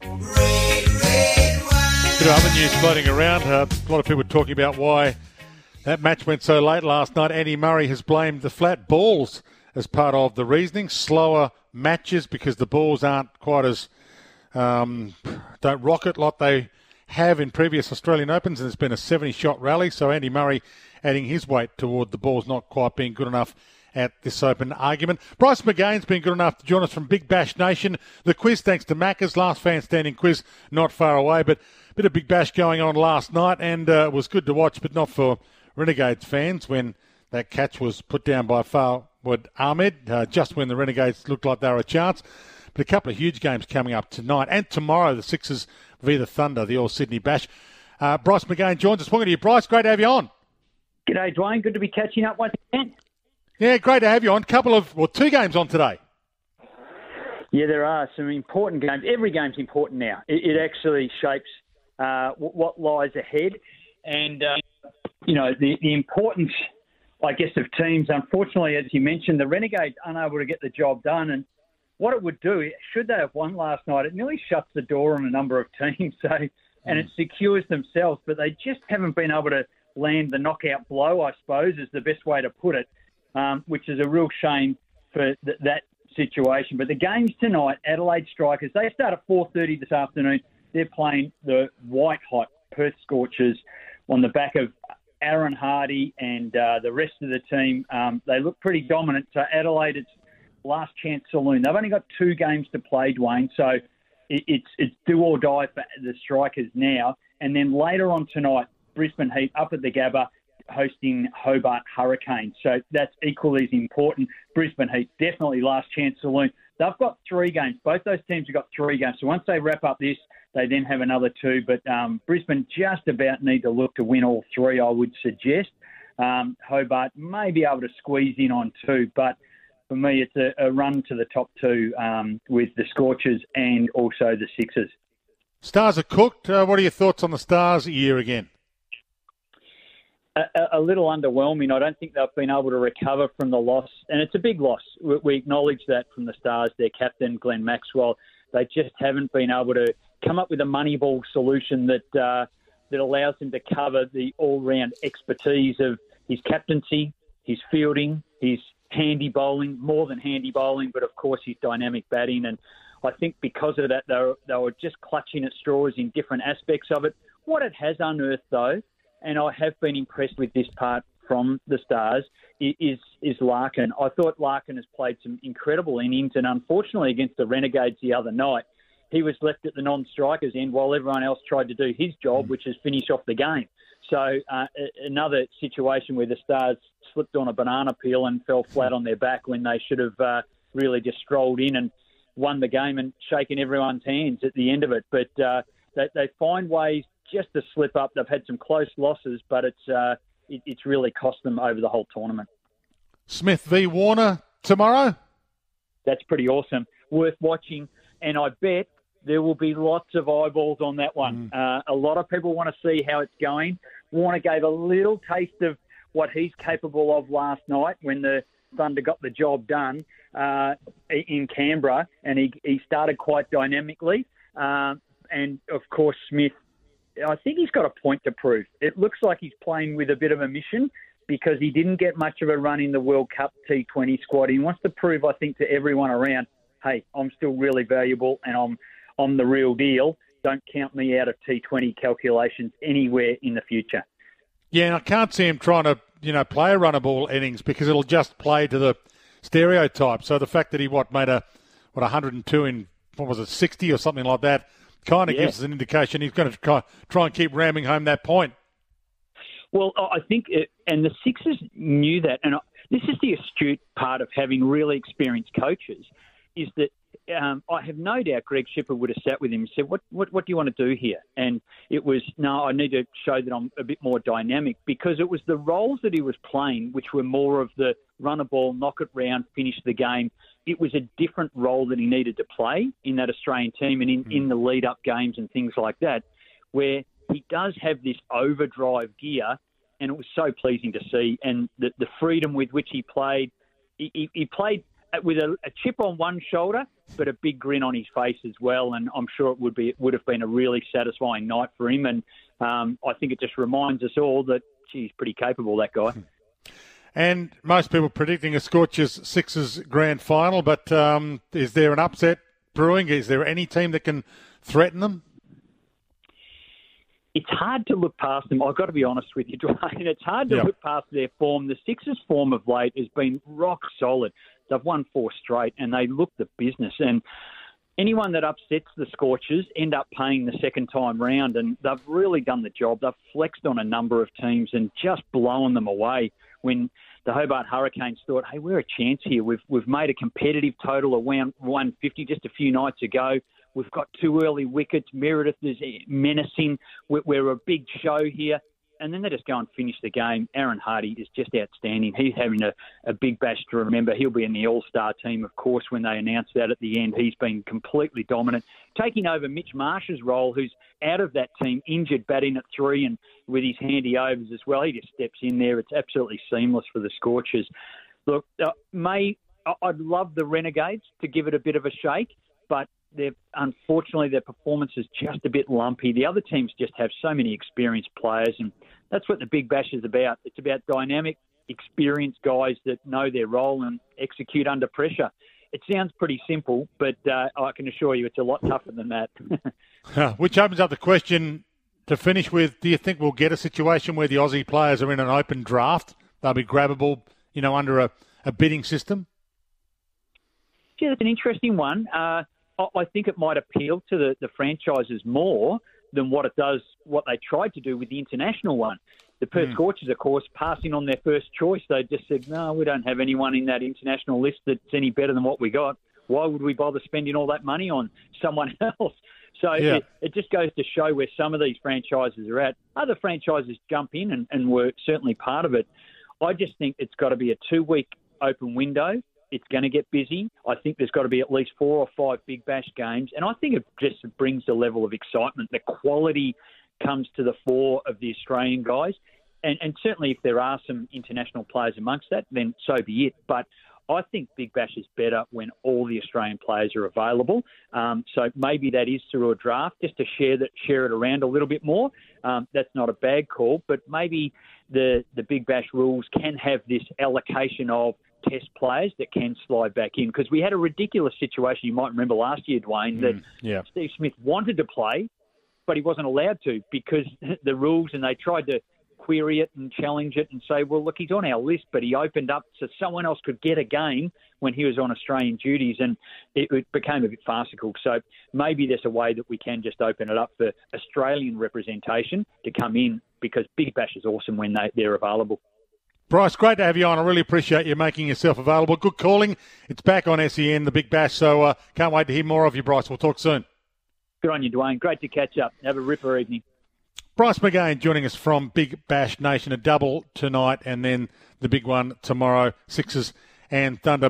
Bit of other news floating around. Uh, a lot of people talking about why that match went so late last night. Andy Murray has blamed the flat balls as part of the reasoning. Slower matches because the balls aren't quite as um, don't rocket like they have in previous Australian Opens, and it's been a 70-shot rally. So Andy Murray adding his weight toward the balls not quite being good enough at this open argument. Bryce McGain's been good enough to join us from Big Bash Nation. The quiz, thanks to Macca's last fan standing quiz, not far away, but a bit of Big Bash going on last night, and uh, was good to watch, but not for Renegades fans when that catch was put down by Fawad Ahmed, uh, just when the Renegades looked like they were a chance. But a couple of huge games coming up tonight and tomorrow. The Sixers v the Thunder, the All Sydney Bash. Uh, Bryce McGain joins us. Welcome to you, Bryce. Great to have you on. G'day, Dwayne. Good to be catching up once again. Yeah, great to have you on. Couple of, well, two games on today. Yeah, there are some important games. Every game's important now. It, it actually shapes uh, what lies ahead. And, uh, you know, the, the importance, I guess, of teams. Unfortunately, as you mentioned, the Renegades unable to get the job done. And what it would do, should they have won last night, it nearly shuts the door on a number of teams. So, and it secures themselves, but they just haven't been able to land the knockout blow, I suppose, is the best way to put it, um, which is a real shame for th- that situation. But the games tonight, Adelaide Strikers, they start at 4.30 this afternoon. They're playing the white-hot Perth Scorchers on the back of Aaron Hardie and uh, the rest of the team. Um, they look pretty dominant. So Adelaide, it's last chance saloon. They've only got two games to play, Dwayne. So it, it's it's do or die for the Strikers now. And then later on tonight, Brisbane Heat up at the Gabba hosting Hobart Hurricanes. So that's equally as important. Brisbane Heat, definitely last chance saloon. They've got three games. Both those teams have got three games. So once they wrap up this, they then have another two. But um, Brisbane just about need to look to win all three, I would suggest. Um, Hobart may be able to squeeze in on two, but for me, it's a, a run to the top two um, with the Scorchers and also the Sixers. Stars are cooked. Uh, what are your thoughts on the Stars year again? A, a, little underwhelming. I don't think they've been able to recover from the loss, and it's a big loss. We, we acknowledge that from the Stars. Their captain, Glenn Maxwell, they just haven't been able to come up with a moneyball solution that uh, that allows him to cover the all-round expertise of his captaincy, his fielding, his handy bowling, more than handy bowling, but of course his dynamic batting. And I think because of that, they were, they were just clutching at straws in different aspects of it. What it has unearthed, though, and I have been impressed with this part from the Stars, is is Larkin. I thought Larkin has played some incredible innings, and unfortunately against the Renegades the other night, he was left at the non-strikers end while everyone else tried to do his job, mm. which is finish off the game. So uh, another situation where the Stars slipped on a banana peel and fell flat on their back when they should have uh, really just strolled in and won the game and shaken everyone's hands at the end of it. But uh, they, they find ways just a slip up. They've had some close losses, but it's uh, it, it's really cost them over the whole tournament. Smith v Warner tomorrow. That's pretty awesome. Worth watching, and I bet there will be lots of eyeballs on that one. Mm. Uh, a lot of people want to see how it's going. Warner gave a little taste of what he's capable of last night when the Thunder got the job done uh, in Canberra, and he, he started quite dynamically. Uh, and of course, Smith, I think he's got a point to prove. It looks like he's playing with a bit of a mission because he didn't get much of a run in the World Cup T20 squad. He wants to prove, I think, to everyone around, hey, I'm still really valuable and I'm I'm the real deal. Don't count me out of T20 calculations anywhere in the future. Yeah, and I can't see him trying to, you know, play a runner ball innings because it'll just play to the stereotype. So the fact that he what made a what 102 in what was it 60 or something like that kind of yeah. gives us an indication he's going to try, try and keep ramming home that point. Well, I think, it, and the Sixers knew that, and this is the astute part of having really experienced coaches, is that um, I have no doubt Greg Shipperd would have sat with him and said, what, what, what do you want to do here? And it was, no, I need to show that I'm a bit more dynamic because it was the roles that he was playing, which were more of the run a ball, knock it round, finish the game. It was a different role that he needed to play in that Australian team and in, mm. in the lead up games and things like that, where he does have this overdrive gear. And it was so pleasing to see. And the, the freedom with which he played, he, he, he played with a, a, chip on one shoulder, but a big grin on his face as well. And I'm sure it would be it would have been a really satisfying night for him. And um, I think it just reminds us all that he's pretty capable. That guy. And most people predicting a Scorchers Sixers grand final, but um, is there an upset brewing? Is there any team that can threaten them? It's hard to look past them. I've got to be honest with you, Dwayne. It's hard to yep. look past their form. The Sixers' form of late has been rock solid. They've won four straight, and they look the business. And anyone that upsets the Scorchers end up paying the second time round, and they've really done the job. They've flexed on a number of teams and just blown them away. When the Hobart Hurricanes thought, "Hey, we're a chance here. We've we've made a competitive total of 150 just a few nights ago. We've got two early wickets. Meredith is menacing. We're, a big show here." and then they just go and finish the game. Aaron Hardie is just outstanding. He's having a, a big bash to remember. He'll be in the All Star team, of course, when they announce that at the end. He's been completely dominant, taking over Mitch Marsh's role, who's out of that team, injured, batting at three, and with his handy overs as well. He just steps in there. It's absolutely seamless for the Scorchers. Look, uh, May, I'd love the Renegades to give it a bit of a shake, but they're unfortunately their performance is just a bit lumpy. The other teams just have so many experienced players, and that's what the Big Bash is about. It's about dynamic, experienced guys that know their role and execute under pressure. It sounds pretty simple, but uh, I can assure you it's a lot tougher than that. Which opens up the question to finish with: Do you think we'll get a situation where the Aussie players are in an open draft? They'll be grabbable, you know, under a, a bidding system. Yeah, that's an interesting one. Uh, I think it might appeal to the, the franchises more than what it does, what they tried to do with the international one. The Perth mm. Scorchers, of course, passing on their first choice, they just said, no, we don't have anyone in that international list that's any better than what we got. Why would we bother spending all that money on someone else? So yeah. it, it, just goes to show where some of these franchises are at. Other franchises jump in and, and were certainly part of it. I just think it's got to be a two week open window it's going to get busy. I think there's got to be at least four or five big bash games, and I think it just brings the level of excitement. The quality comes to the fore of the Australian guys, and, and certainly if there are some international players amongst that, then so be it. But I think Big Bash is better when all the Australian players are available. Um, so maybe that is through a draft, just to share that, share it around a little bit more. Um, that's not a bad call, but maybe the the Big Bash rules can have this allocation of test players that can slide back in because we had a ridiculous situation. You might remember last year, Dwayne, that mm, yeah. Steve Smith wanted to play, but he wasn't allowed to because the rules, and they tried to query it and challenge it and say, well, look, he's on our list, but he opened up so someone else could get a game when he was on Australian duties, and it, it became a bit farcical. So maybe there's a way that we can just open it up for Australian representation to come in because Big Bash is awesome when they, they're available. Bryce, great to have you on. I really appreciate you making yourself available. Good calling. It's back on SEN, the Big Bash, so uh, can't wait to hear more of you, Bryce. We'll talk soon. Good on you, Dwayne. Great to catch up. Have a ripper evening. Bryce McGain joining us from Big Bash Nation. A double tonight and then the big one tomorrow. Sixers and Thunder.